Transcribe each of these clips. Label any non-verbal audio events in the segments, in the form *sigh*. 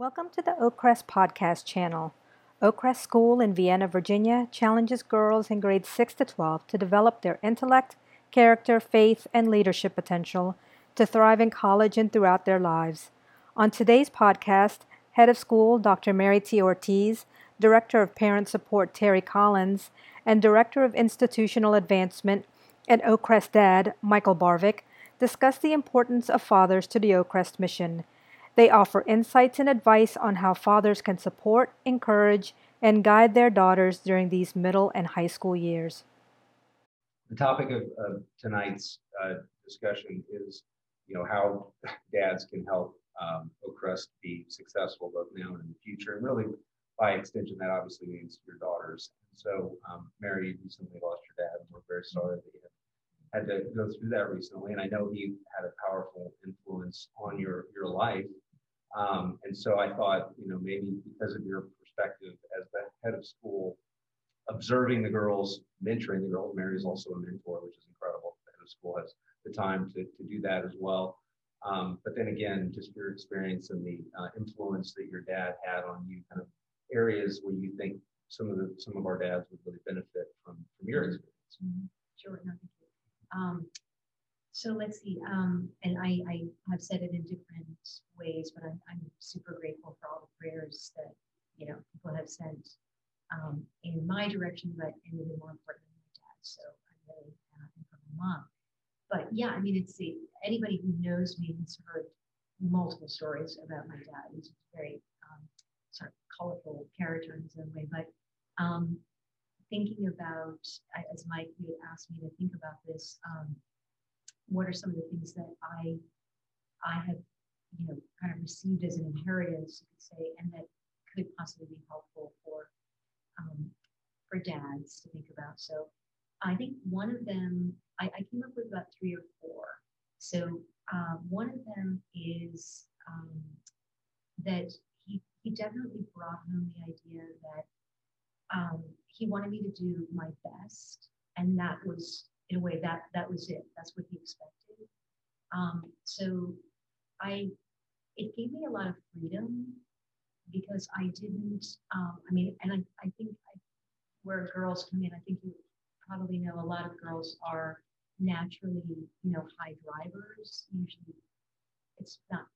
Welcome to the Oakcrest Podcast channel. Oakcrest School in Vienna, Virginia challenges girls in grades 6 to 12 to develop their intellect, character, faith, and leadership potential to thrive in college and throughout their lives. On today's podcast, Head of School Dr. Mary T. Ortiz, Director of Parent Support Terry Collins, and Director of Institutional Advancement at Oakcrest Dad Michael Barvik discuss the importance of fathers to the Oakcrest mission – they offer insights and advice on how fathers can support, encourage, and guide their daughters during these middle and high school years. The topic of, of tonight's uh, discussion is, you know, how *laughs* dads can help um, Oakcrest be successful both now and in the future, and really, by extension, that obviously means your daughters. so, um, Mary, you recently lost your dad, and we're very sorry that you had to go through that recently, and I know he had a powerful influence on your your life. Um, and so I thought, you know, maybe because of your perspective as the head of school, observing the girls, mentoring the girls, Mary is also a mentor, which is incredible. The head of school has the time to, to do that as well. Um, but then again, just your experience and the uh, influence that your dad had on you, kind of areas where you think some of the some of our dads would really benefit from from your experience. Mm-hmm. Sure, no. Um, so let's see. Um, and I, I have said it in different ways, but I'm, I'm super grateful for all the prayers that you know people have sent um, in my direction, but and even more importantly, my dad. So I'm really uh, for my mom. But yeah, I mean, it's the, anybody who knows me has heard multiple stories about my dad. He's a very um, sort of colorful character in his own way. But um, thinking about, as Mike had asked me to think about this, um, what are some of the things that I I have you know kind of received as an inheritance, you could say, and that could possibly be helpful for um, for dads to think about. So I think one of them I, I came up with about three or four. So uh, one of them is um, that he he definitely brought home the idea that um, he wanted me to do my best, and that was in a way that that was it. That's what he expected. Um, so I, it gave me a lot of freedom because I didn't. Um, I mean, and I, I think I, where girls come in, I think you probably know a lot of girls are naturally, you know, high drivers. Usually, it's not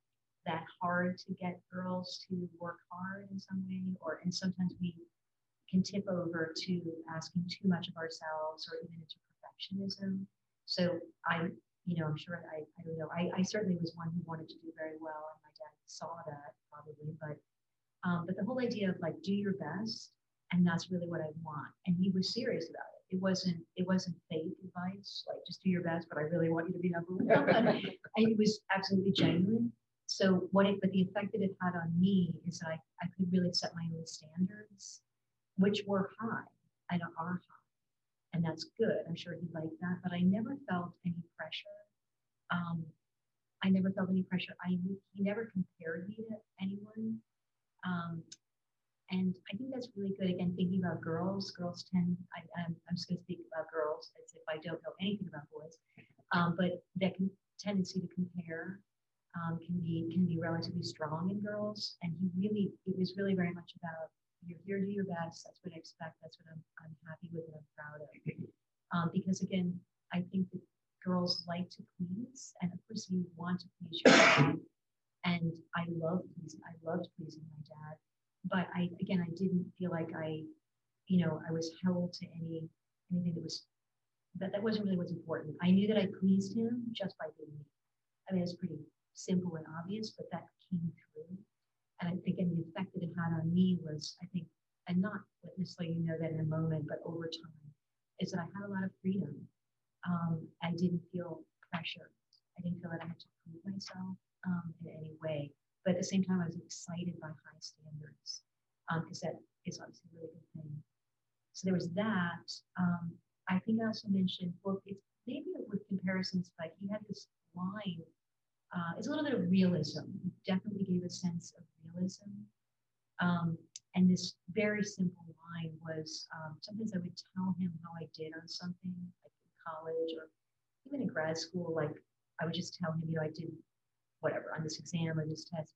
that hard to get girls to work hard in some way, or and sometimes we can tip over to asking too much of ourselves or even into perfectionism. So I, you know, I'm sure I, I don't know, I, I certainly was one who wanted to do very well, and my dad saw that probably, but um, but the whole idea of like do your best, and that's really what I want. And he was serious about it. It wasn't it wasn't fake advice, like just do your best, but I really want you to be number one. *laughs* *laughs* and it was absolutely genuine. So what it, but the effect that it had on me is that I, I could really set my own standards, which were high and are high and that's good. I'm sure he liked that, but I never felt any pressure. Um, I never felt any pressure. I he never compared me to anyone, um, and I think that's really good. Again, thinking about girls, girls tend. I, am just going to speak about girls as if I don't know anything about boys, um, but that can, tendency to compare um, can be can be relatively strong in girls, and he really it was really very much about you're here to do your best. That's what I expect. That's what I'm, I'm happy with and I'm proud of. Um, because again, I think that girls like to please, and of course you want to please your dad. And I love pleasing. I loved pleasing my dad, but I again I didn't feel like I, you know, I was held to any anything that was that that wasn't really what's important. I knew that I pleased him just by being me. I mean, it's pretty simple and obvious, but that came through. And again, the effect that it had on me was, I think, and not necessarily you know that in a moment, but over time, is that I had a lot of freedom. Um, I didn't feel pressure. I didn't feel that I had to prove myself um, in any way. But at the same time, I was excited by high standards because um, that is obviously a really good thing. So there was that. Um, I think I also mentioned, well, it's maybe with comparisons, but he had this line. Uh, it's a little bit of realism. Definitely gave a sense of realism. Um, and this very simple line was um, sometimes I would tell him how I did on something, like in college or even in grad school. Like I would just tell him, you know, I did whatever on this exam or this test.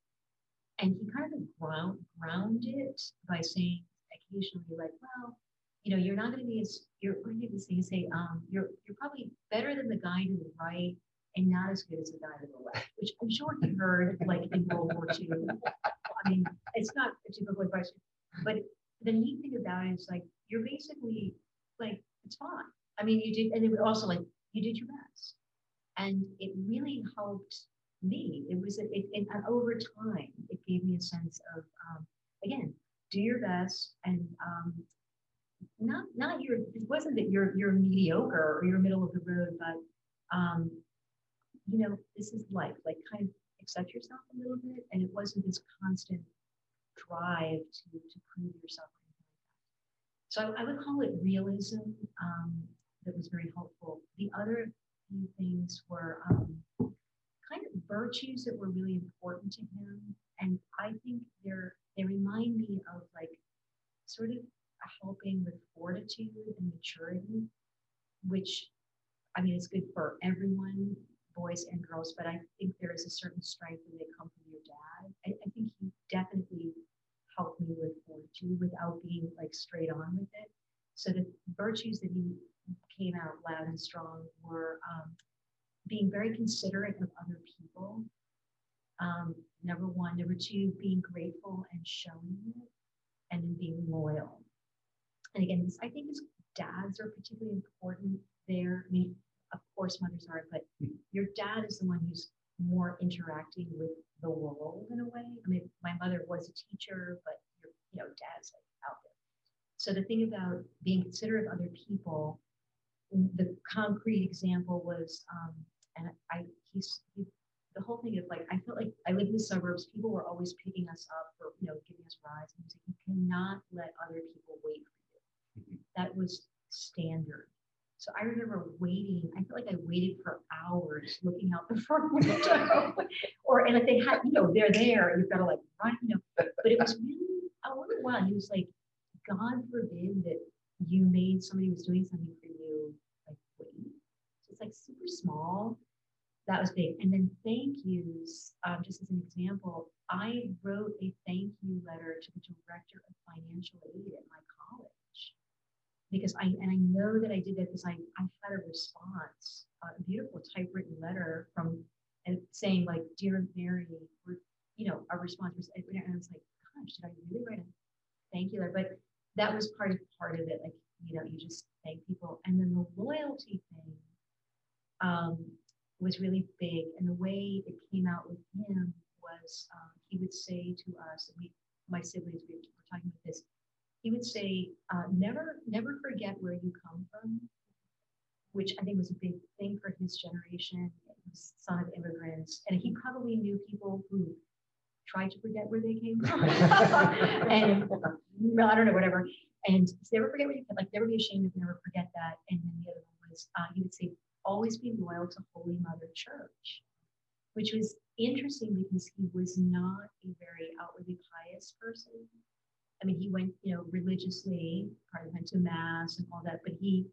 and he kind of ground ground it by saying occasionally like, well, you know, you're not going to be as you're what did he say? say um, you're you're probably better than the guy to the right and not as good as the guy to the left, which I'm sure he heard like in World War II. I mean, it's not a typical question, but the neat thing about it is like you're basically like it's fine. I mean, you did, and it was also like you did your best, and it really helped me. It was it, and over time, it gave me a sense of um, again, do your best, and um, not not your. It wasn't that you're you're mediocre or you're middle of the road, but um, you know, this is life. Like, kind of accept yourself a little bit, and it wasn't this constant drive to to prove yourself. So I, would call it realism. Um, that was very helpful. The other few things were um, kind of virtues that were really important to him, and I think they're they remind me of like sort of helping with fortitude and maturity, which I mean, it's good for everyone, boys and girls, but I think there is a certain strength when they come from your dad. I, I think he definitely helped me with fortitude without being like straight on with it. So the virtues that he came out loud and strong were um, being very considerate of other people. Um, number one. Number two, being grateful and showing it, and then being loyal. And again, this, I think his dads are particularly important there. I mean, of course, mothers are, but your dad is the one who's more interacting with the world in a way. I mean, my mother was a teacher, but your, you know, dad's like out there. So the thing about being considerate of other people, the concrete example was, um, and I, he's, he, the whole thing of like, I felt like I live in the suburbs. People were always picking us up or you know, giving us rides. And he's like, you cannot let other people wait for you. Mm-hmm. That was standard. So I remember waiting. I feel like I waited for hours looking out the front window. *laughs* or and if they had, you know, they're there, you've got to like run, you know. But it was really a little while. He was like, God forbid that you made somebody was doing something for you, like wait. So it's like super small. That was big. And then thank yous, um, just as an example, I wrote a thank you letter to the director of financial aid at my college because I and I know that I did that because I, I had a response, a beautiful typewritten letter from and saying like, dear Mary, you know, our response was and I was like, gosh, did I really write a thank you letter? But that was part of part of it. Like, you know, you just thank people. And then the loyalty thing um, was really big. And the way it came out with him was um, he would say to us, and we my siblings, we were talking about this, he would say, uh, never, never forget where you come from, which I think was a big thing for his generation. He son of immigrants, and he probably knew people who tried to forget where they came from, *laughs* and I don't know, whatever. And never forget where you like, never be ashamed of, never forget that. And then the other one was, uh, he would say, always be loyal to Holy Mother Church, which was interesting because he was not a very outwardly pious person. I mean, he went, you know, religiously, probably went to mass and all that, but he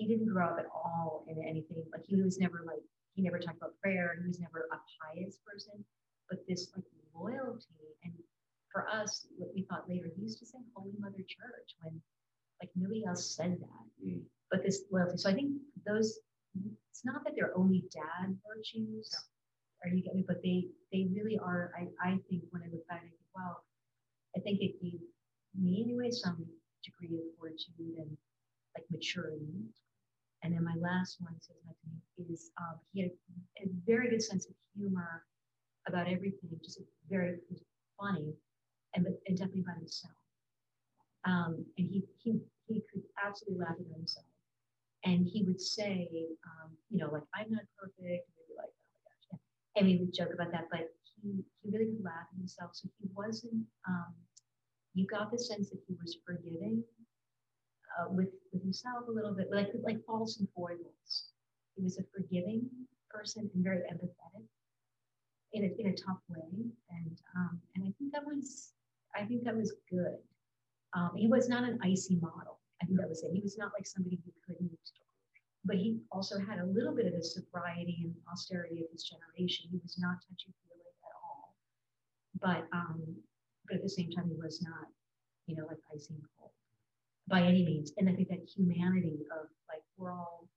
he didn't grow up at all in anything. Like he was never like he never talked about prayer. He was never a pious person, but this like loyalty and for us, what we thought later, he used to say Holy Mother Church when like nobody else said that. Mm. But this loyalty. So I think those it's not that they're only dad virtues. Are you getting me? But they they really are. I, I think when I look back, I think, well, I think it gave me anyway, some degree of fortitude and like maturity. And then my last one is um, he had a, very good sense of humor about everything, just very funny, and, and definitely about himself. Um, and he, he he could absolutely laugh at himself. And he would say, um, you know, like I'm not perfect. And we'd be like, oh my gosh, yeah. and we would joke about that. But he he really could laugh at himself. So he wasn't um, you got the sense that he was forgiving uh, with, with himself a little bit, like like faults and foibles. He was a forgiving person and very empathetic in a, in a tough way, and um, and I think that was I think that was good. Um, he was not an icy model. I think that was it. He was not like somebody who couldn't, but he also had a little bit of the sobriety and austerity of his generation. He was not touchy feely at all. but um, but at the same time, he was not, you know, like icy cold by any means. And I think that humanity of like we're all,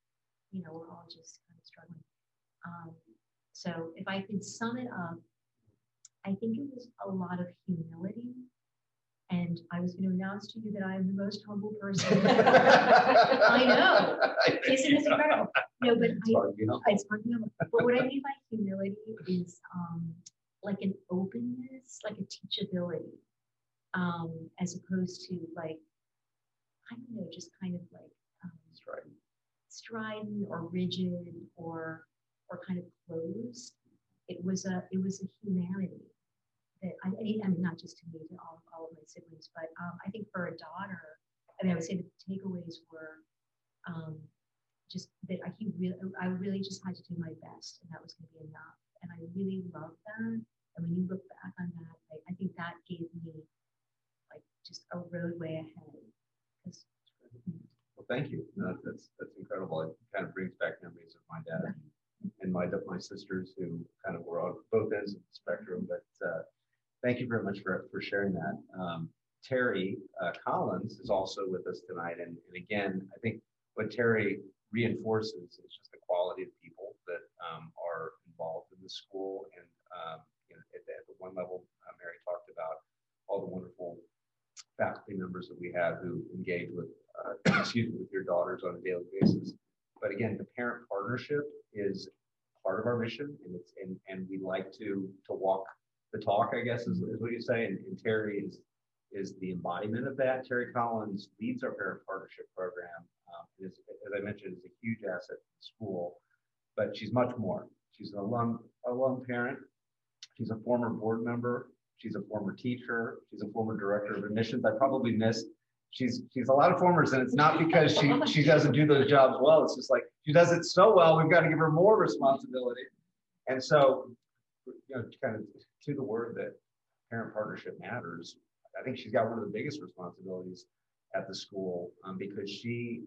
you know, we're all just kind of struggling. Um, so if I could sum it up, I think it was a lot of humility. And I was going to announce to you that I am the most humble person. *laughs* I know. Isn't this incredible? No, but It's hard, you know? I, it's hard to know. But what I mean by humility is um, like an openness, like a teachability, um, as opposed to like, I don't know, just kind of like um, right. strident or rigid or or kind of closed. It was a it was a humanity that I, I mean not just to me to all, all of my siblings, but um, I think for a daughter, I mean I would say the takeaways were um, just that I, he really I really just had to do my best and that was going to be enough. And I really love that. And when you look back on that, I, I think that gave me like just a roadway ahead. Well, thank you. No, that's, that's incredible. It kind of brings back memories of my dad and my, my sisters who kind of were on both ends of the spectrum, but, uh, thank you very much for, for sharing that. Um, Terry, uh, Collins is also with us tonight. And, and again, I think what Terry reinforces is just the quality of people that, um, are involved in the school. And, um, you know, at the, at the one level, uh, Mary talked about all the wonderful faculty members that we have who engage with, uh, *clears throat* excuse me, with your daughters on a daily basis. But again, the parent partnership is part of our mission and it's, and, and we like to, to walk the talk, I guess is, is what you say. And, and Terry is, is the embodiment of that. Terry Collins leads our parent partnership program. Um, is, as I mentioned, is a huge asset to the school, but she's much more. She's an alum, alum parent. She's a former board member. She's a former teacher. She's a former director of admissions. I probably missed. She's she's a lot of formers, and it's not because she she doesn't do those jobs well. It's just like she does it so well. We've got to give her more responsibility. And so, you know, kind of to the word that parent partnership matters. I think she's got one of the biggest responsibilities at the school um, because she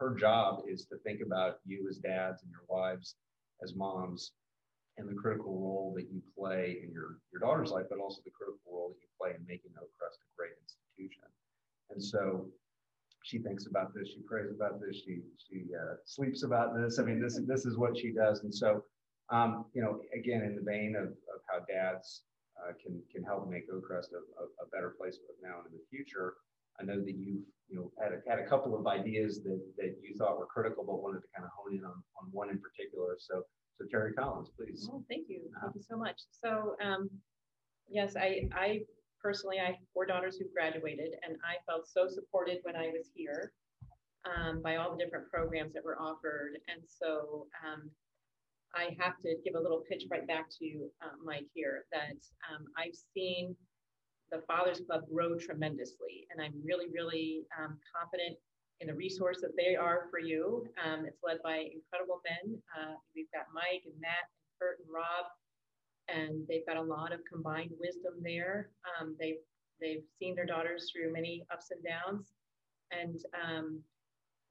her job is to think about you as dads and your wives as moms and the critical role that you play in your, your daughter's life, but also the critical role that you play in making Oakcrest a great institution. And so she thinks about this, she prays about this, she she uh, sleeps about this. I mean, this this is what she does. And so, um, you know, again, in the vein of, of how dads uh, can can help make Oakcrest a, a, a better place both now and in the future. I know that you've you know had a, had a couple of ideas that that you thought were critical, but wanted to kind of hone in on on one in particular. So so Terry Collins, please. Oh, thank you. Thank you so much. So, um, yes, I, I personally, I have four daughters who graduated and I felt so supported when I was here um, by all the different programs that were offered. And so um, I have to give a little pitch right back to uh, Mike here that um, I've seen the Fathers Club grow tremendously. And I'm really, really um, confident in the resource that they are for you. Um, it's led by incredible men. Uh, we've got Mike and Matt and Kurt and Rob, and they've got a lot of combined wisdom there. Um, they've they've seen their daughters through many ups and downs, and um,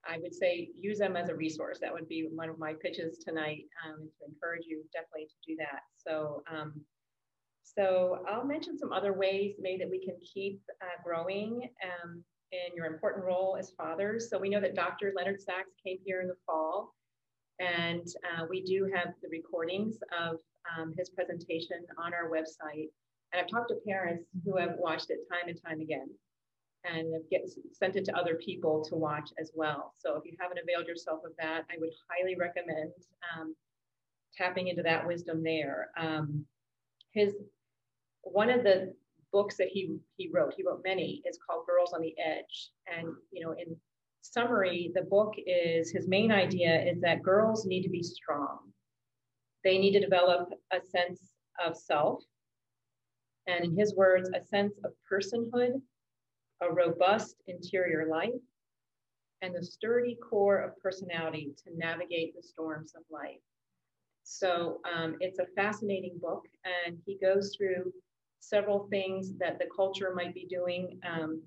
I would say use them as a resource. That would be one of my pitches tonight um, to encourage you definitely to do that. So. Um, so I'll mention some other ways maybe that we can keep uh, growing. In your important role as fathers. So we know that Dr. Leonard Sax came here in the fall, and uh, we do have the recordings of um, his presentation on our website. And I've talked to parents who have watched it time and time again and have get, sent it to other people to watch as well. So if you haven't availed yourself of that, I would highly recommend um, tapping into that wisdom there. Um, his one of the books that he he wrote he wrote many is called girls on the edge. And you know in summary the book is his main idea is that girls need to be strong. They need to develop a sense of self. And in his words a sense of personhood a robust interior life and the sturdy core of personality to navigate the storms of life. So um, it's a fascinating book and he goes through several things that the culture might be doing um,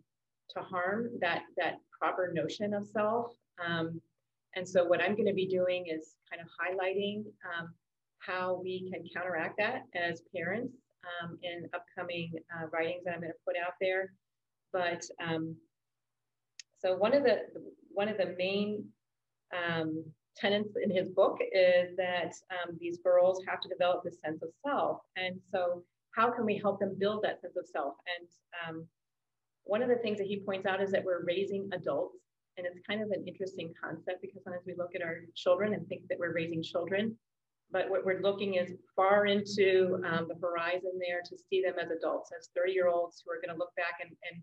to harm that that proper notion of self. Um, and so what I'm going to be doing is kind of highlighting um, how we can counteract that as parents um, in upcoming uh, writings that I'm going to put out there. But um, so one of the one of the main um, tenets in his book is that these girls have to develop this sense of self, and so how can we help them build that sense of self? And um, one of the things that he points out is that we're raising adults, and it's kind of an interesting concept because sometimes we look at our children and think that we're raising children, but what we're looking is far into um, the horizon there to see them as adults, as 30 year olds who are going to look back and, and,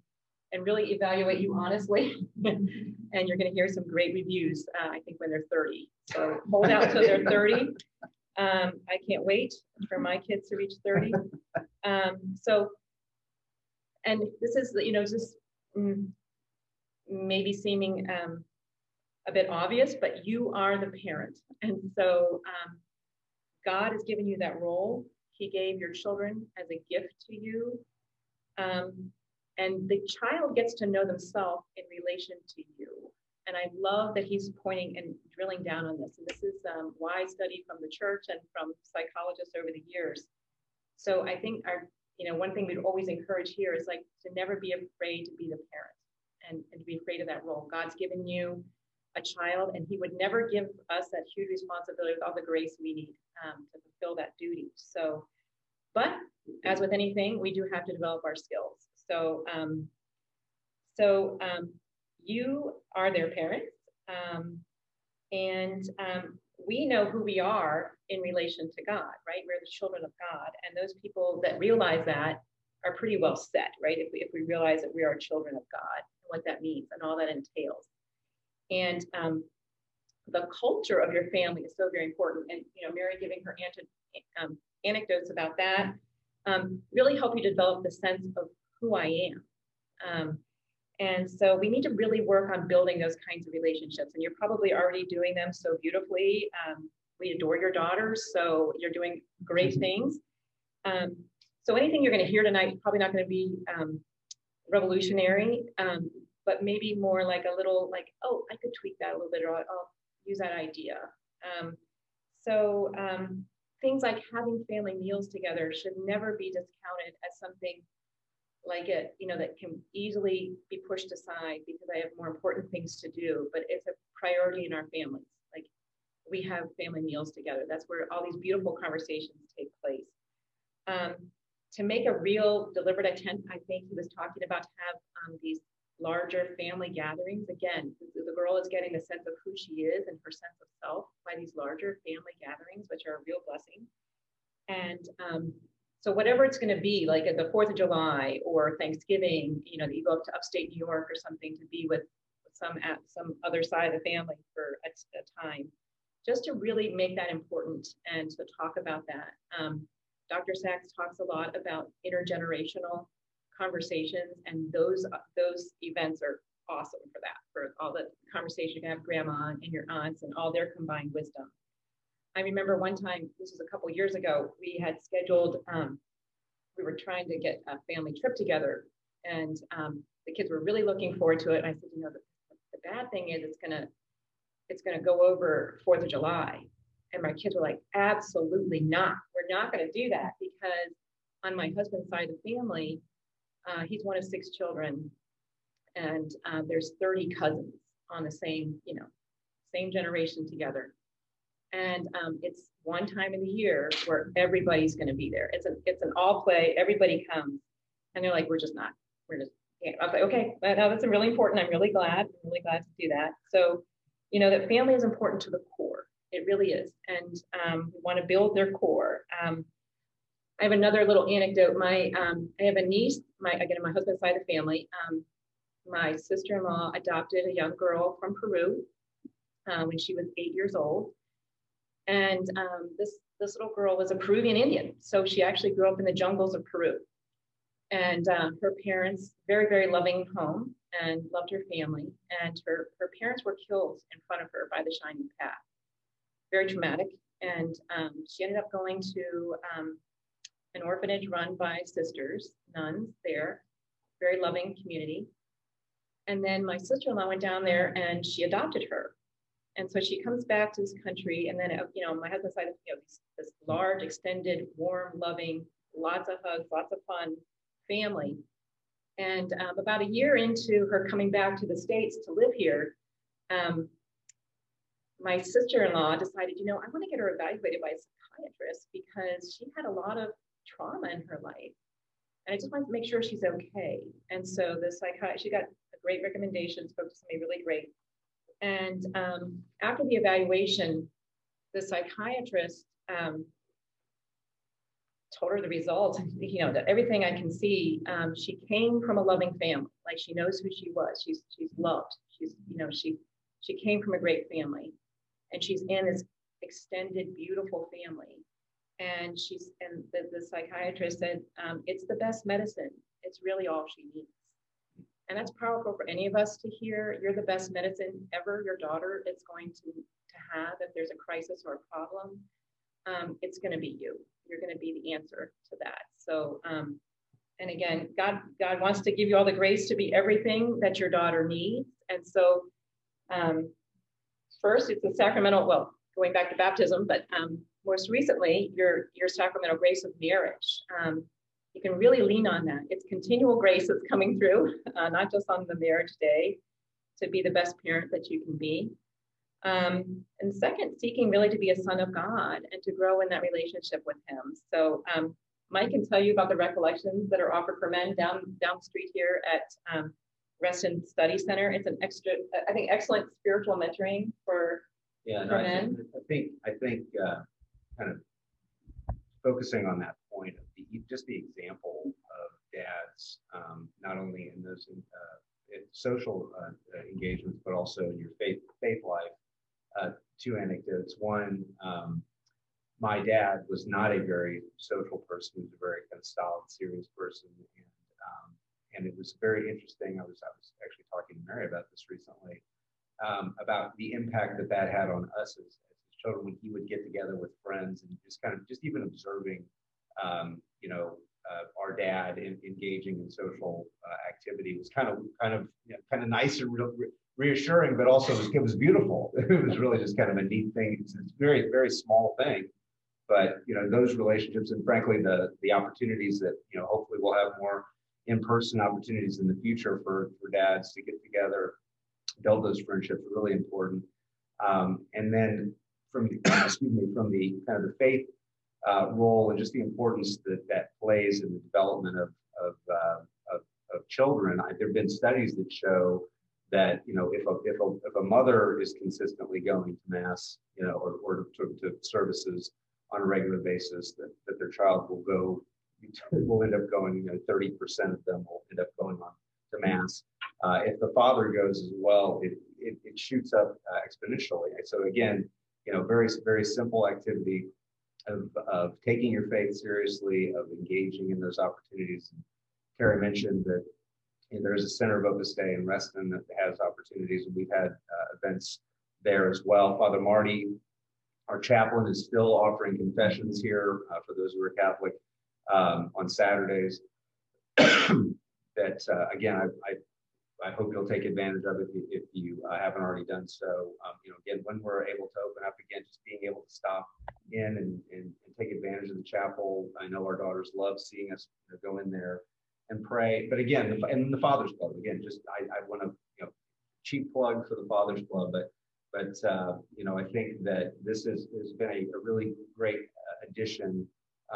and really evaluate you honestly. *laughs* and you're going to hear some great reviews, uh, I think, when they're 30. So hold out till they're 30. Um, I can't wait for my kids to reach 30. *laughs* Um, so, and this is, you know, just mm, maybe seeming um, a bit obvious, but you are the parent. And so um, God has given you that role. He gave your children as a gift to you. Um, and the child gets to know themselves in relation to you. And I love that he's pointing and drilling down on this. And this is um, why I study from the church and from psychologists over the years. So I think our, you know, one thing we'd always encourage here is like to never be afraid to be the parent and, and to be afraid of that role. God's given you a child, and he would never give us that huge responsibility with all the grace we need um, to fulfill that duty. So, but as with anything, we do have to develop our skills. So, um, so um, you are their parents, um, and um, we know who we are in relation to God, right? We're the children of God, and those people that realize that are pretty well set, right? If we, if we realize that we are children of God, and what that means, and all that entails. And um, the culture of your family is so very important. And, you know, Mary giving her um, anecdotes about that um, really help you develop the sense of who I am. Um, and so we need to really work on building those kinds of relationships. And you're probably already doing them so beautifully. Um, we adore your daughters, so you're doing great things. Um, so anything you're going to hear tonight, is probably not going to be revolutionary, um, but maybe more like a little like, oh, I could tweak that a little bit, or I'll, I'll use that idea. Um, so um, things like having family meals together should never be discounted as something like it, you know, that can easily be pushed aside because I have more important things to do, but it's a priority in our families. Like we have family meals together. That's where all these beautiful conversations take place. Um, to make a real deliberate attempt, I think he was talking about to have um, these larger family gatherings. Again, the girl is getting a sense of who she is and her sense of self by these larger family gatherings, which are a real blessing. And um, so whatever it's going to be, like at the Fourth of July or Thanksgiving, you know, that you go up to upstate New York or something to be with some at some other side of the family for a, a time, just to really make that important and to talk about that. Um, Dr. Sax talks a lot about intergenerational conversations, and those those events are awesome for that, for all the conversation you can have grandma and your aunts and all their combined wisdom. I remember one time, this was a couple years ago, we had scheduled, um, we were trying to get a family trip together, and um, the kids were really looking forward to it. And I said, you know, the, the bad thing is it's gonna it's gonna go over Fourth of July. And my kids were like, absolutely not. We're not gonna do that because on my husband's side of the family, uh, he's one of six children, and uh, there's 30 cousins on the same, you know, same generation together. And um, it's one time in the year where everybody's going to be there. It's a it's an all play. Everybody comes, and they're like, we're just not. We're just. Yeah. I was like, okay, now that's really important. I'm really glad. I'm really glad to do that. So, you know, that family is important to the core. It really is, and um, we want to build their core. Um, I have another little anecdote. My um, I have a niece. My again, my husband's side of the family. Um, my sister-in-law adopted a young girl from Peru uh, when she was eight years old, and um, this this little girl was a Peruvian Indian. So she actually grew up in the jungles of Peru, and uh, her parents very very loving home and loved her family. And her her parents were killed in front of her by the Shining Path. Very traumatic. And um, she ended up going to um, an orphanage run by sisters, nuns there, very loving community. And then my sister-in-law went down there and she adopted her. And so she comes back to this country, and then you know, my husband's side, you know, this, large, extended, warm, loving lots of hugs, lots of fun family. And um, about a year into her coming back to the States to live here, um, my sister-in-law decided, you know, I want to get her evaluated by a psychiatrist because she had a lot of trauma in her life. And I just wanted to make sure she's okay. And so the psychiatrist, she got great recommendation, spoke to somebody really great. And um, after the evaluation, the psychiatrist um, told her the results. You know, that everything I can see, um, she came from a loving family. Like she knows who she was. She's she's loved. She's you know she she came from a great family, and she's in this extended beautiful family. And she's and the, the psychiatrist said um, it's the best medicine. It's really all she needs. And that's powerful for any of us to hear. You're the best medicine ever your daughter is going to, to have if there's a crisis or a problem. Um, it's going to be you. You're going to be the answer to that. So, um, and again, God, God wants to give you all the grace to be everything that your daughter needs. And so, um, first, it's the sacramental. Well, going back to baptism, but um, most recently, your your sacramental grace of marriage. You can really lean on that. It's continual grace that's coming through, *laughs* uh, not just on the marriage day, to be the best parent that you can be. Um, and second, seeking really to be a son of God and to grow in that relationship with Him. So um, Mike can tell you about the recollections that are offered for men down down the street here at um, Reston Study Center. It's an extra, I think, excellent spiritual mentoring for yeah, for no, men. I think, I think, uh, kind of focusing on that point of the, just the example of dads, um, not only in those, uh, in social, uh, engagements, but also in your faith, faith life. Uh, two anecdotes. One, um, my dad was not a very social person. He was a very kind of solid, serious person. And, um, and it was very interesting. I was, I was actually talking to Mary about this recently, um, about the impact that that had on us as, as children when he would get together with friends and just kind of just even observing, um, you know, uh, our dad in, engaging in social uh, activity was kind of kind of you know, kind of nice and re- reassuring, but also it was, it was beautiful. *laughs* It was really just kind of a neat thing. It's, a very very small thing, but you know those relationships and frankly the the opportunities that you know hopefully we'll have more in-person opportunities in the future for for dads to get together, build those friendships are really important. Um, and then from the, *coughs* excuse me from the kind of the faith uh, role and just the importance that that plays in the development of of, uh, of, of, children. I, there have been studies that show that you know if a, if a, if a mother is consistently going to mass, you know, or, or to, to services on a regular basis, that, that their child will go *laughs* will end up going. You know, thirty percent of them will end up going on to mass. Uh, if the father goes as well, it it, it shoots up uh, exponentially. So again, you know, very very simple activity of, of taking your faith seriously, of engaging in those opportunities. Carrie mentioned that you know, there's a Center of Opus Dei in Reston that has opportunities, and we've had uh, events there as well. Father Marty, our chaplain, is still offering confessions here uh, for those who are Catholic um, on Saturdays. *clears throat* that uh, again, I, I I hope you'll take advantage of it if, you uh, haven't already done so. Um, you know, again, when we're able to open up again, just being able to stop in and, and, and take advantage of the chapel. I know our daughters love seeing us you know, go in there and pray. But again, the, and the Father's Club, again, just I, I want to, you know, cheap plug for the Father's Club, but but uh, you know, I think that this is, has been a, a really great uh, addition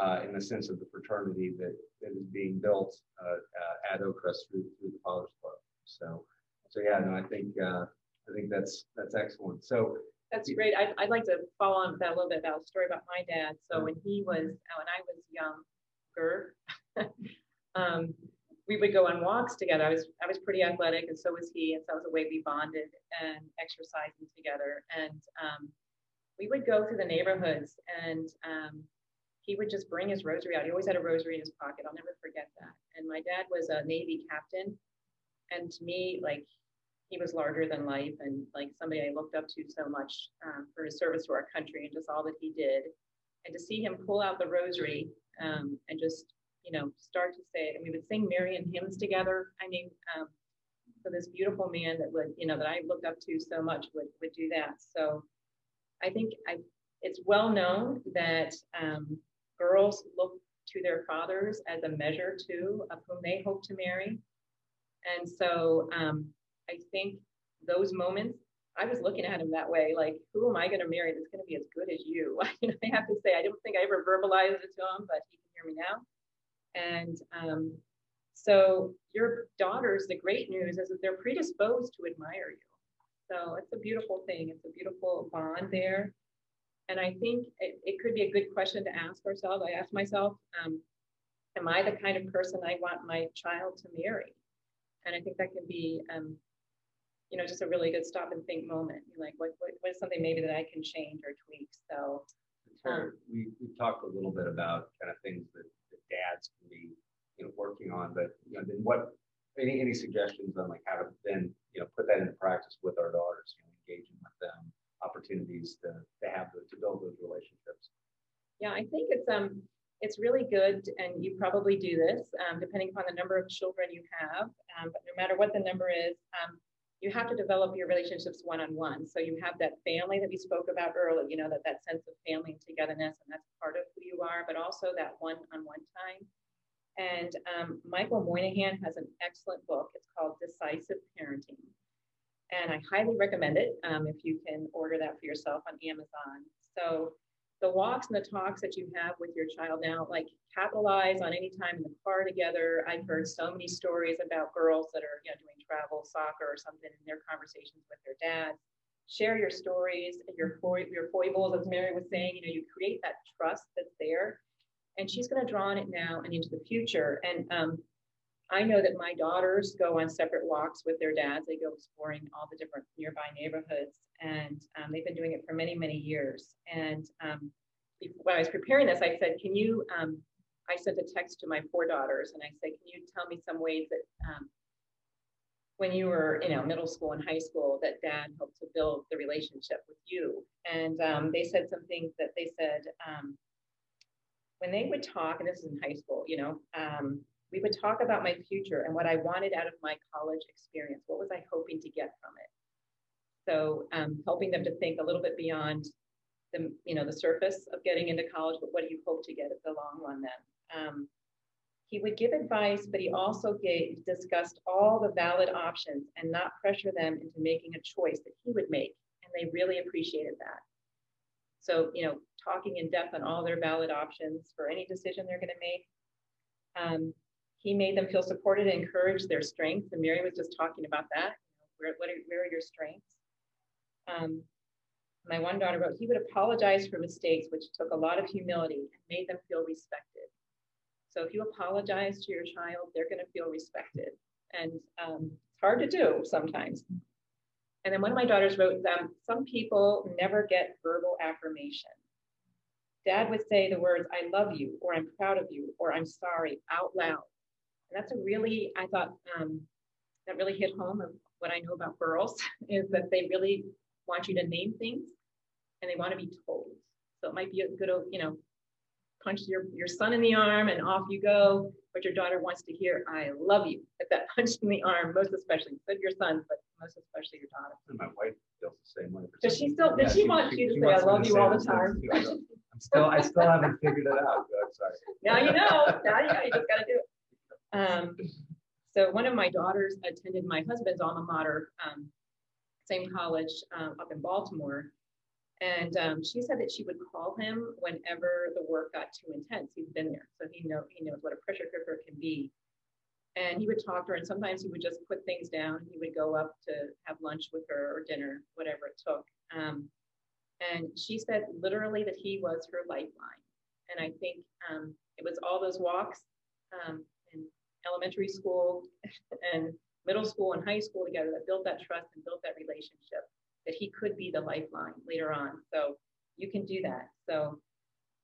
uh, in the sense of the fraternity that, that is being built uh, uh, at Oakcrest through, through the Father's Club. So, so yeah, no, I think uh, I think that's that's excellent. So That's great. I'd, I'd like to follow on with that a little bit about a story about my dad. So when he was, when I was younger, *laughs* um, we would go on walks together. I was, I was pretty athletic and so was he. And so that was a way we bonded and exercising together. And um, we would go through the neighborhoods and um, he would just bring his rosary out. He always had a rosary in his pocket. I'll never forget that. And my dad was a Navy captain. And to me, like he was larger than life and like somebody I looked up to so much um, for his service to our country and just all that he did. And to see him pull out the rosary um, and just, you know, start to say it. And we would sing Marian hymns together. I mean, um, so this beautiful man that would, you know, that I looked up to so much would, would do that. So I think I, it's well known that um, girls look to their fathers as a measure too of whom they hope to marry. And so um, I think those moments, I was looking at him that way, like, who am I going to marry that's going to be as good as you? *laughs* I have to say, I don't think I ever verbalized it to him, but he can hear me now. And um, so your daughters, the great news is that they're predisposed to admire you. So it's a beautiful thing. It's a beautiful bond there. And I think it, it could be a good question to ask ourselves. I ask myself, um, am I the kind of person I want my child to marry? And I think that can be, um, you know, just a really good stop and think moment. You're like, what, what, what is something maybe that I can change or tweak? So um, we, we talked a little bit about kind of things that, that dads can be, you know, working on, but you know, then what, any, any suggestions on like how to then, you know, put that into practice with our daughters, you know, engaging with them, opportunities to, to have, the, to build those relationships? Yeah, I think it's, um, it's really good, and you probably do this, um, depending upon the number of children you have, um, but no matter what the number is, um, you have to develop your relationships one-on-one. So you have that family that we spoke about earlier, you know, that, that sense of family and togetherness, and that's part of who you are, but also that one-on-one time. And um, Michael Moynihan has an excellent book. It's called Decisive Parenting. And I highly recommend it um, if you can order that for yourself on Amazon. So the walks and the talks that you have with your child now, like capitalize on any time in the car together. I've heard so many stories about girls that are you know, doing travel, soccer, or something in their conversations with their dads. Share your stories, and your fo- your foibles, as Mary was saying. You know, you create that trust that's there, and she's going to draw on it now and into the future. And um, I know that my daughters go on separate walks with their dads. They go exploring all the different nearby neighborhoods, and um, they've been doing it for many, many years. And um, when I was preparing this, I said, "Can you?" Um, I sent a text to my four daughters, and I said, "Can you tell me some ways that um, when you were, you know, middle school and high school, that Dad helped to build the relationship with you?" And um, they said some things that they said um, when they would talk, and this is in high school, you know we would talk about my future and what I wanted out of my college experience. What was I hoping to get from it? So um, helping them to think a little bit beyond the, you know, the surface of getting into college, but what do you hope to get at the long run then? Um, he would give advice, but he also gave, discussed all the valid options and not pressure them into making a choice that he would make. And they really appreciated that. So, you know, talking in depth on all their valid options for any decision they're going to make. Um, he made them feel supported and encouraged their strengths. And Mary was just talking about that. Where, what are, where are your strengths? Um, my one daughter wrote, he would apologize for mistakes, which took a lot of humility and made them feel respected. So if you apologize to your child, they're going to feel respected. And um, it's hard to do sometimes. And then one of my daughters wrote, um, some people never get verbal affirmation. Dad would say the words, I love you, or I'm proud of you, or I'm sorry out loud that's a really, I thought um, that really hit home of what I know about girls *laughs* is that they really want you to name things and they want to be told. So it might be a good, you know, punch your, your son in the arm and off you go. But your daughter wants to hear, I love you at that *laughs* punch in the arm, most especially, but your son, but most especially your daughter. And my wife feels the same way. Does she still, does yeah, she, want you to say, I love you all the time? I'm still, I still haven't figured it out. I'm sorry. *laughs* Now you know, now you know, you just got to do it. Um, so one of my daughters attended my husband's alma mater, um, same college um, up in Baltimore. And um, she said that she would call him whenever the work got too intense. He's been there, so he know he knows what a pressure cooker can be. And he would talk to her, and sometimes he would just put things down. He would go up to have lunch with her or dinner, whatever it took. Um, and she said literally that he was her lifeline. And I think um, it was all those walks um, elementary school and middle school and high school together that built that trust and built that relationship that he could be the lifeline later on. So you can do that. So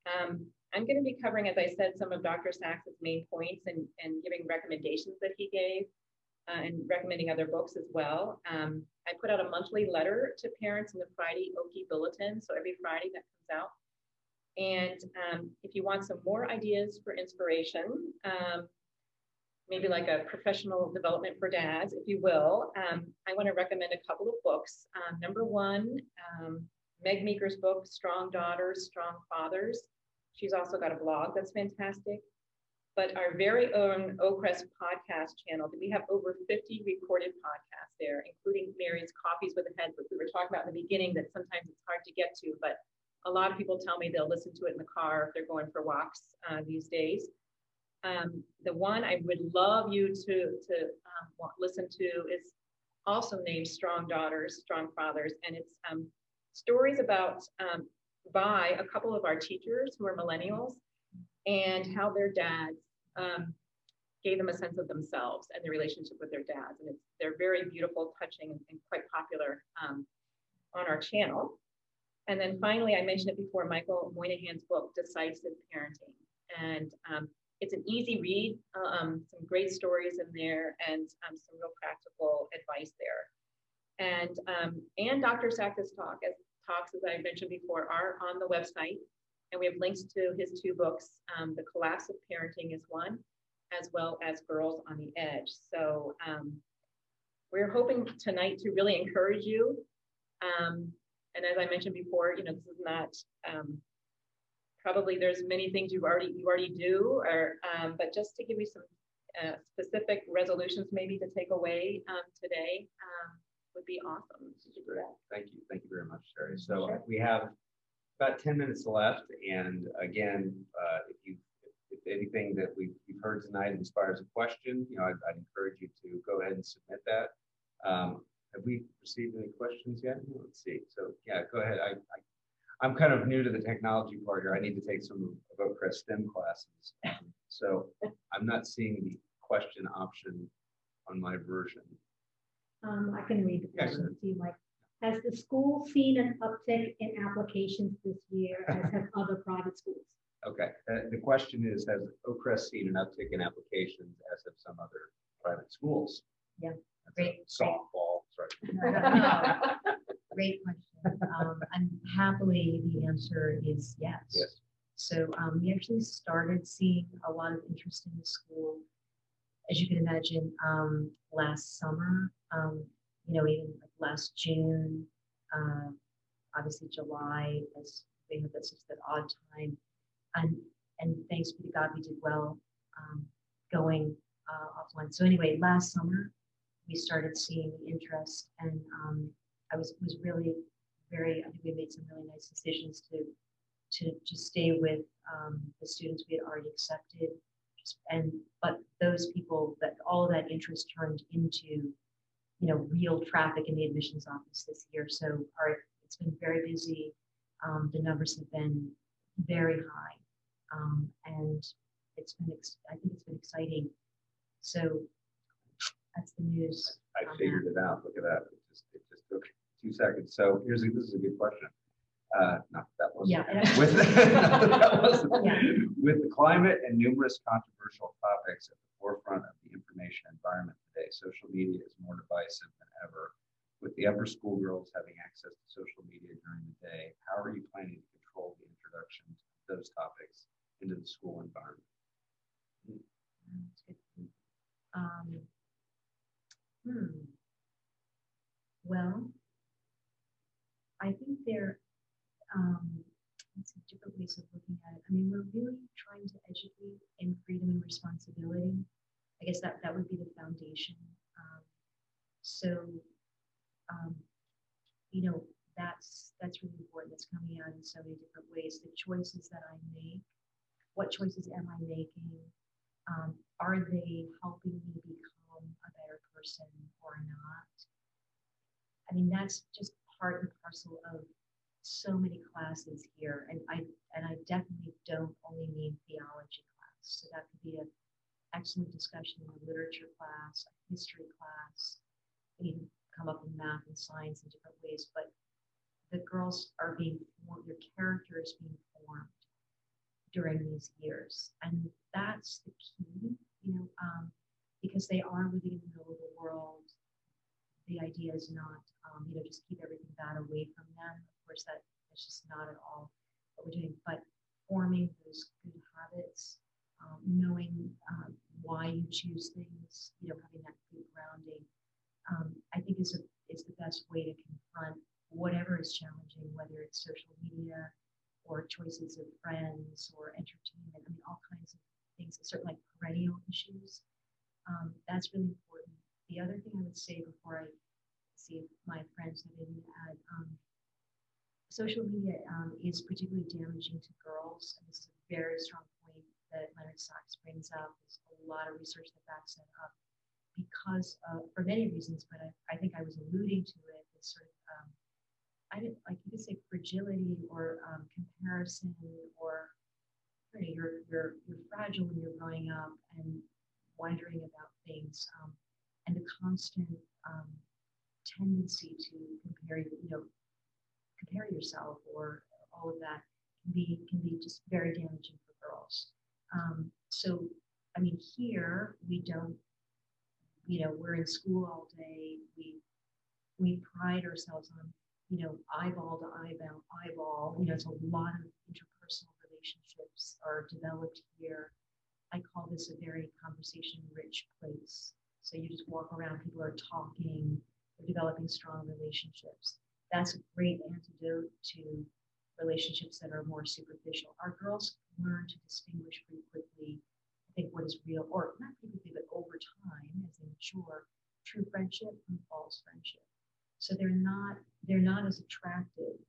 um, I'm going to be covering, as I said, some of Dr. Sax's main points and, and giving recommendations that he gave uh, and recommending other books as well. Um, I put out a monthly letter to parents in the Friday Okie Bulletin. So every Friday that comes out. And um, if you want some more ideas for inspiration, um, maybe like a professional development for dads, if you will, um, I want to recommend a couple of books. Um, number one, um, Meg Meeker's book, Strong Daughters, Strong Fathers. She's also got a blog that's fantastic. but our very own Oakcrest podcast channel, we have over 50 recorded podcasts there, including Mary's Coffees with a Head, which we were talking about in the beginning that sometimes it's hard to get to, but a lot of people tell me they'll listen to it in the car if they're going for walks uh, these days. Um, the one I would love you to, to um, listen to is also named Strong Daughters, Strong Fathers, and it's um, stories about um, by a couple of our teachers who are millennials and how their dads um, gave them a sense of themselves and their relationship with their dads. And it's, they're very beautiful, touching, and, quite popular um, on our channel. And then finally, I mentioned it before, Michael Moynihan's book, Decisive Parenting. And it's an easy read, um, some great stories in there and um, some real practical advice there. And, um, and Dr. Sax's talk, as talks, as I mentioned before, are on the website. And we have links to his two books. Um, the Collapse of Parenting is one, as well as Girls on the Edge. So um, we're hoping tonight to really encourage you. Um, and as I mentioned before, you know, this is not probably there's many things you already you already do, or um, but just to give you some uh, specific resolutions maybe to take away um, today would be awesome. Thank you. Thank you very much, Sherry. So sure. we have about 10 minutes left. And again, uh, if you if anything that we've, you've heard tonight inspires a question, you know, I'd, I'd encourage you to go ahead and submit that. Um, have we received any questions yet? Let's see. So yeah, go ahead. I, I, am kind of new to the technology part here. I need to take some of Oakcrest STEM classes. So I'm not seeing the question option on my version. Um, I can read the question to you, Mike. Has the school seen an uptick in applications this year as have other private schools? Okay, uh, the question is, has Oakcrest seen an uptick in applications as have some other private schools? Yeah, That's great. Softball, sorry. *laughs* *laughs* great question. Um, and happily, the answer is yes. Yes. So um, we actually started seeing a lot of interest in the school as you can imagine, um, last summer, um, you know, even like last June, uh, obviously July, as we have this just that odd time, and and thanks be to God, we did well um, going uh, offline. So anyway, last summer we started seeing the interest, and um, I was was really very. I think we made some really nice decisions to to to stay with um, the students we had already accepted. And but those people that all that interest turned into you know real traffic in the admissions office this year. So our it's been very busy. Um, the numbers have been very high. Um, and it's been i think it's been exciting. So that's the news i figured it out. Look at that. It just, it just took two seconds so here's a, this is a good question uh, not that was yeah. *laughs* with, *laughs* that was yeah. with the climate and numerous controversial topics at the forefront of the information environment today, social media is more divisive than ever. With the upper school girls having access to social media during the day, how are you planning to control the introduction of those topics into the school environment? Um, hmm. Well, I think there um, different ways of looking at it. I mean, we're really trying to educate in freedom and responsibility. I guess that that would be the foundation. Um, so, um, you know, that's that's really important. It's coming out in so many different ways. The choices that I make, what choices am I making? Um, are they helping me become a better person or not? I mean, that's just part and parcel of so many classes here, and I and I definitely don't only mean theology class. So that could be an excellent discussion in a literature class, a history class, even come up in math and science in different ways. But the girls are being formed, their character is being formed during these years, and that's the key, you know, um, because they are living in the middle of the world. The idea is not, um, you know, just keep everything bad away from them Of course, that is just not at all what we're doing. But forming those good habits, um, knowing um, why you choose things, you know, having that good grounding, um, I think is a, is the best way to confront whatever is challenging, whether it's social media or choices of friends or entertainment. I mean, all kinds of things. Certainly, like perennial issues. Um, that's really important. The other thing I would say before I see if my friends have to add, um, social media um, is particularly damaging to girls. And this is a very strong point that Leonard Sax brings up. There's a lot of research that backs it up because of, for many reasons, but I, I think I was alluding to it, this sort of, um, I didn't like you could say fragility or um, comparison or you know, you're, you're, you're fragile when you're growing up and wondering about things um, and the constant um, tendency to compare, you know, compare yourself or all of that can be can be just very damaging for girls. Um, so, I mean, here we don't, you know, we're in school all day. We we pride ourselves on, you know, eyeball to eyeball, eyeball. You know, it's a lot of interpersonal relationships are developed here. I call this a very conversation-rich place. So you just walk around, people are talking, they're developing strong relationships that's a great antidote to relationships that are more superficial. Our girls learn to distinguish pretty quickly, I think, what is real, or not quickly, but over time as they mature, true friendship from false friendship. So they're not they're not as attracted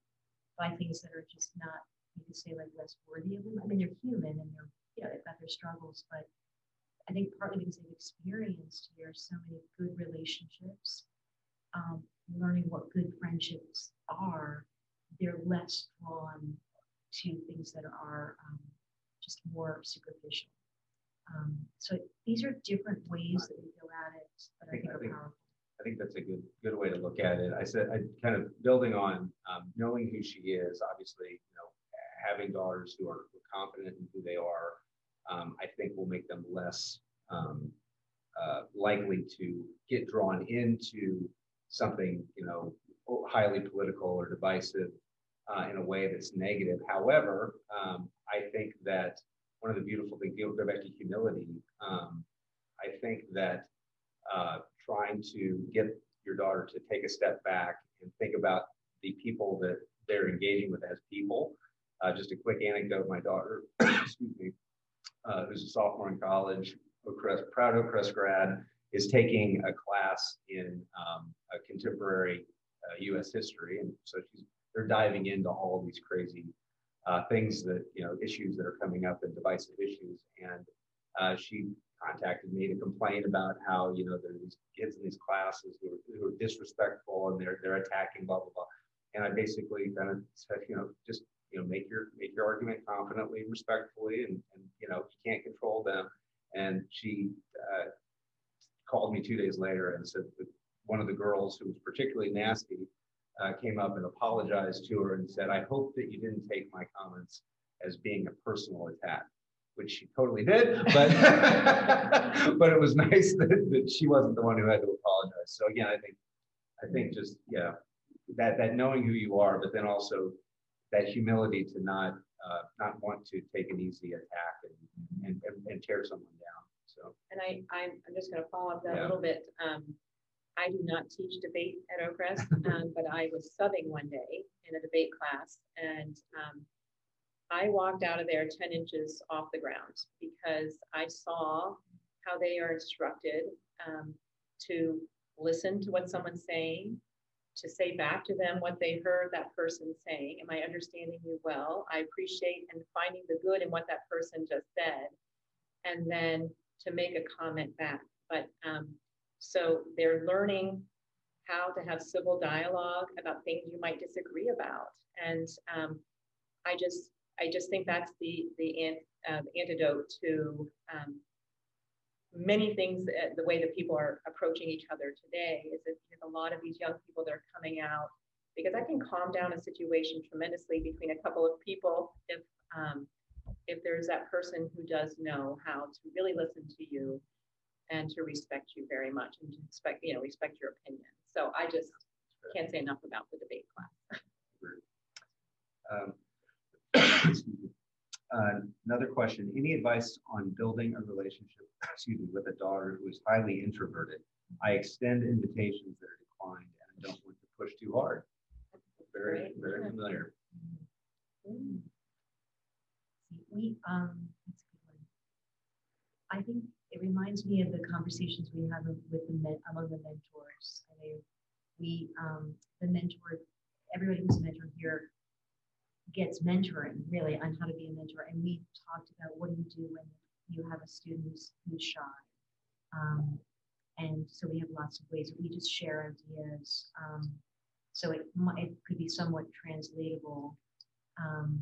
by things that are just not you could say like less worthy of them. I mean, they're human and they're yeah, they've got their struggles, but I think partly because they've experienced here so many good relationships, um, learning what good friendships are, they're less drawn to things that are um, just more superficial. Um, so these are different ways that we go at it that I think, I think are powerful. I think that's a good good way to look at it. I said I kind of building on um, knowing who she is. Obviously, you know, having daughters who are confident in who they are, um, I think will make them less um, uh, likely to get drawn into something, you know, highly political or divisive uh, in a way that's negative. However, um, I think that one of the beautiful things, go back to humility, um, I think that uh, trying to get your daughter to take a step back and think about the people that they're engaging with as people. Uh, just a quick anecdote, my daughter, *coughs* excuse me, uh, who's a sophomore in college, Oakcrest, proud Oakcrest grad, is taking a class in um, a contemporary uh, U.S. history, and so she's they're diving into all of these crazy uh, things that you know issues that are coming up and divisive issues. And uh, she contacted me to complain about how you know there's these kids in these classes who are, who are disrespectful and they're they're attacking blah blah blah. And I basically kind of said, you know, just you know make your make your argument confidently, respectfully, and, and you know you can't control them. And she uh, called me two days later and said that one of the girls who was particularly nasty uh, came up and apologized to her and said, I hope that you didn't take my comments as being a personal attack, which she totally did, but *laughs* but it was nice *laughs* that, that she wasn't the one who had to apologize. So again, I think I think just yeah, that that knowing who you are, but then also that humility to not uh, not want to take an easy attack and, and, and tear someone down. So, and I, I'm, I'm just going to follow up that yeah. a little bit. Um, I do not teach debate at Oakcrest, *laughs* um, but I was subbing one day in a debate class, and um, I walked out of there 10 inches off the ground because I saw how they are instructed um, to listen to what someone's saying, to say back to them what they heard that person saying. Am I understanding you well? I appreciate and finding the good in what that person just said. And then to make a comment back. But um, so they're learning how to have civil dialogue about things you might disagree about. And um, I just I just think that's the the ant, uh, antidote to um, many things. The way that people are approaching each other today is that there's a lot of these young people that are coming out because I can calm down a situation tremendously between a couple of people if um, if there's that person who does know how to really listen to you and to respect you very much and to respect, you know, respect your opinion. So I just can't say enough about the debate class. Um, *coughs* uh, another question, any advice on building a relationship, *coughs* excuse me, with a daughter who is highly introverted? I extend invitations that are declined and I don't want to push too hard. Very, very familiar. Mm we um that's a good one. I think it reminds me of the conversations we have with the men, among the mentors. I mean, we, um, the mentor, everybody who's a mentor here gets mentoring really on how to be a mentor. And we talked about what do you do when you have a student who's, who's shy. Um, and so we have lots of ways we just share ideas. Um, so it, it could be somewhat translatable. Um,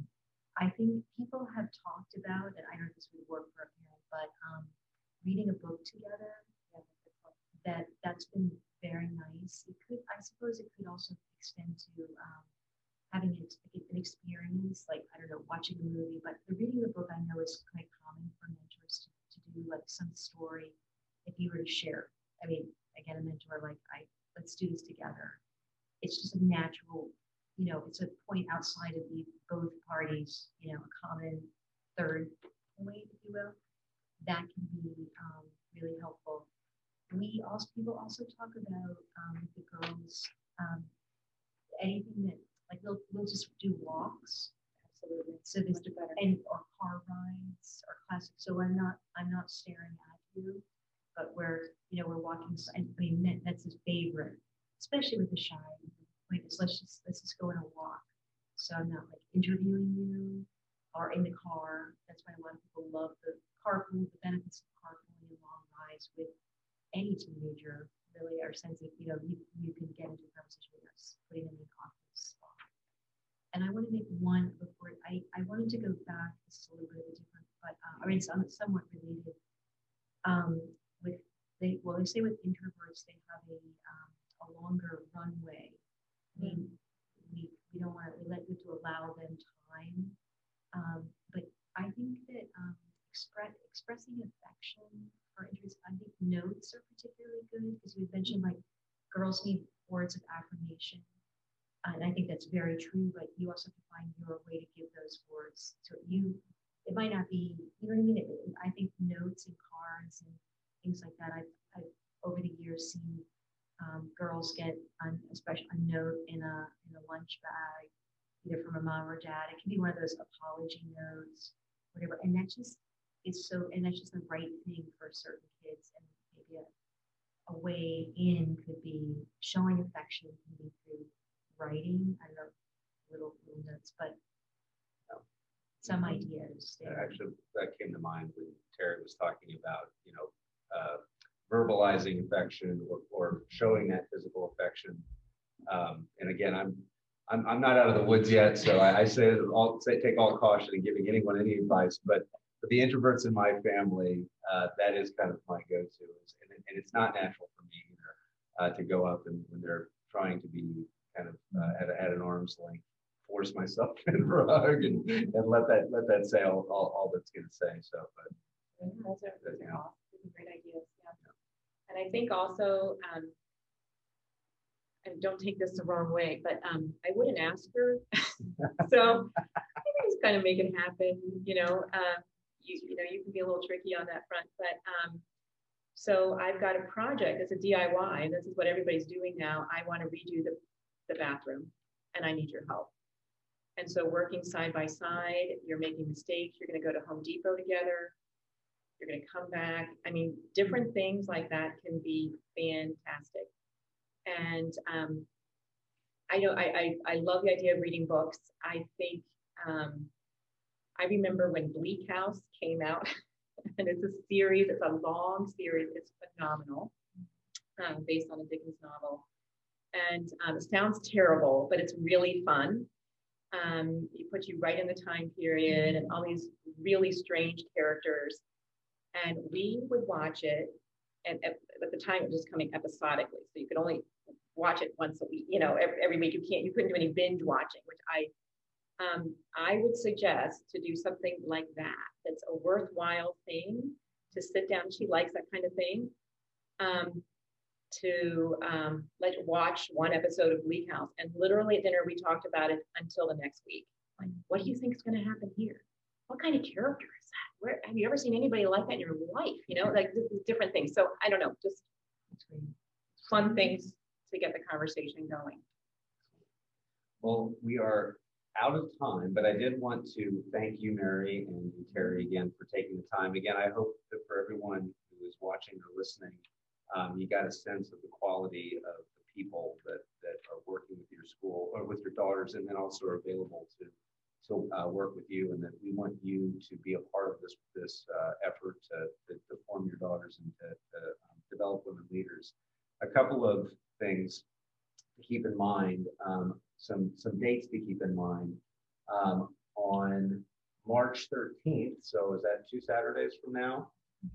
I think people have talked about, and I don't know if this would work for a parent, but um, reading a book together, that that's been very nice. It could, I suppose, it could also extend to um, having an, an experience, like I don't know, watching a movie. But the reading the book, I know, is quite common for mentors to, to do, like some story. If you were to share, I mean, again, a mentor, like I let's do this together. It's just a natural, you know, it's a point outside of the both parties, you know, a common third point, if you will that can be um, really helpful. We also people also talk about um, the girls um, anything that like we'll, we'll just do walks. Absolutely. So there's and or car rides or classic. So I'm not I'm not staring at you, but we're you know we're walking. I mean that's his favorite, especially with the shy. Like let's just let's just go on a walk. So I'm not like interviewing you or in the car. That's why a lot of people love the carpool, the benefits of carpooling and long rides with any teenager really are sense you know, you, you can get into a conversation with us, putting them in an office spot. And I want to make one before I, I wanted to go back, this is a little bit of a different, but uh, I mean, some, somewhat related. Um, with they, well, they say with introverts, they have a, um, a longer runway. Mean, we, we don't want to, we like to allow them time. Um, but I think that um, express, expressing affection or interest. I think notes are particularly good because you mentioned like girls need words of affirmation. And I think that's very true, but you also have to find your way to give those words. So you, it might not be, you know what I mean? It, I think notes and cards and things like that. I've, I've over the years seen um, girls get especially a note in a in a lunch bag, either from a mom or dad. It can be one of those apology notes, whatever. And that just is so, and that's just the right thing for certain kids. And maybe a, a way in could be showing affection can be through writing. I don't know, little, little notes, but some ideas. There. Actually, that came to mind when Terry was talking about, you know, uh, verbalizing affection or, or showing that physical affection. Um, and again, I'm, I'm I'm not out of the woods yet, so I, I say all say take all caution in giving anyone any advice. But but the introverts in my family, uh, that is kind of my go-to, and, and, it's not natural for me either uh, to go up and when they're trying to be kind of uh, at, at an arm's length, force myself in for a hug and, and let that let that say all, all, all that's going to say. So, but mm-hmm. those are, those are awesome. great ideas. Yeah. yeah. And I think also, um, and don't take this the wrong way, but um, I wouldn't ask her. *laughs* so I kind of make it happen, you know. Uh, you, you know, you can be a little tricky on that front. But um, so I've got a project, it's a DIY, this is what everybody's doing now. I want to redo the, the bathroom and I need your help. And so working side by side, you're making mistakes, you're going to go to Home Depot together, you're going to come back. I mean, different things like that can be fantastic. And um, I know I, I, I love the idea of reading books. I think um, I remember when Bleak House came out, *laughs* and it's a series, it's a long series, it's phenomenal, um, based on a Dickens novel. And um, it sounds terrible, but it's really fun. Um, it puts you right in the time period and all these really strange characters. And we would watch it, and at, at the time it was just coming episodically, so you could only watch it once a week. You know, every, every week you can't, you couldn't do any binge watching, which I um, I would suggest to do something like that. That's a worthwhile thing to sit down. She likes that kind of thing. Um, to um, let watch one episode of Bleak House, and literally at dinner we talked about it until the next week. Like, what do you think is going to happen here? What kind of character is that? Where have you ever seen anybody like that in your life? You know, like different things. So I don't know, just fun things to get the conversation going. Well, we are out of time, but I did want to thank you, Mary and Terry, again for taking the time. Again, I hope that for everyone who is watching or listening, um, you got a sense of the quality of the people that, that are working with your school or with your daughters and then also are available to, to uh, work with you and that we want you to be a part of this, this uh, effort to, to, to form your daughters and to, to um, develop women leaders. A couple of things to keep in mind, um, some, some dates to keep in mind. Um, on March 13th, so is that two Saturdays from now?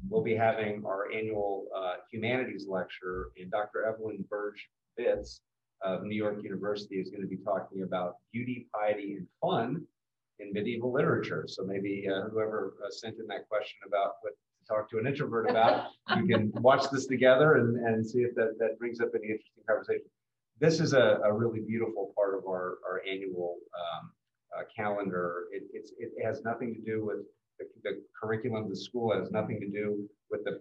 We'll be having our annual uh, humanities lecture, and Dr. Evelyn Birge Vitz of New York University is going to be talking about beauty, piety, and fun in medieval literature. So maybe uh, whoever uh, sent in that question about what to talk to an introvert about, *laughs* you can watch this together and, and see if that, that brings up any interesting conversation. This is a, a really beautiful part of our, our annual um, uh, calendar. It, it's, it has nothing to do with the, the curriculum of the school. It has nothing to do with the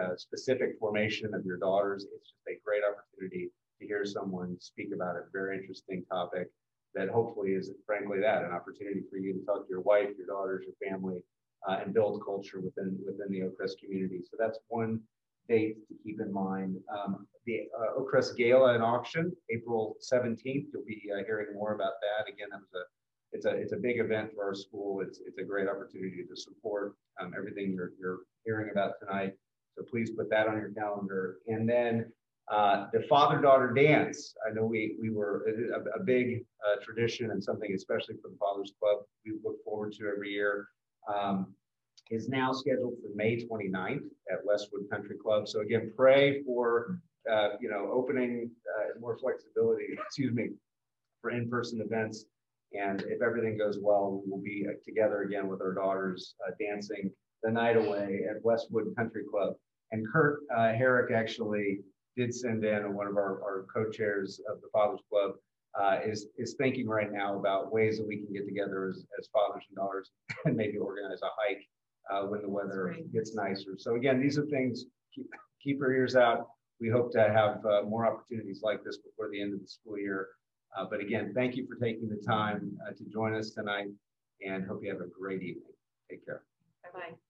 uh, specific formation of your daughters. It's just a great opportunity to hear someone speak about a very interesting topic that hopefully is frankly that an opportunity for you to talk to your wife, your daughters, your family, uh, and build culture within within the Oakcrest community. So that's one date to keep in mind. Um, the uh, Oakcrest Gala and auction, April 17th. You'll be uh, hearing more about that. Again, that was a it's a it's a big event for our school. It's it's a great opportunity to support um, everything you're you're hearing about tonight. So please put that on your calendar. And then uh, the father-daughter dance. I know we we were a, a big uh, tradition and something especially for the Fathers Club we look forward to every year. Um, is now scheduled for May 29th at Westwood Country Club. So again, pray for uh, you know opening uh, more flexibility. *laughs* Excuse me for in-person events and if everything goes well, we will be uh, together again with our daughters dancing the night away at Westwood Country Club. And Kurt Herrick actually did send in, and one of our, our co-chairs of the Fathers Club uh, is, is thinking right now about ways that we can get together as, as fathers and daughters *laughs* and maybe organize a hike uh, when the weather gets nicer. So again, these are things, keep, keep your ears out. We hope to have uh, more opportunities like this before the end of the school year. Uh, but again, thank you for taking the time uh, to join us tonight and hope you have a great evening. Take care. Bye-bye.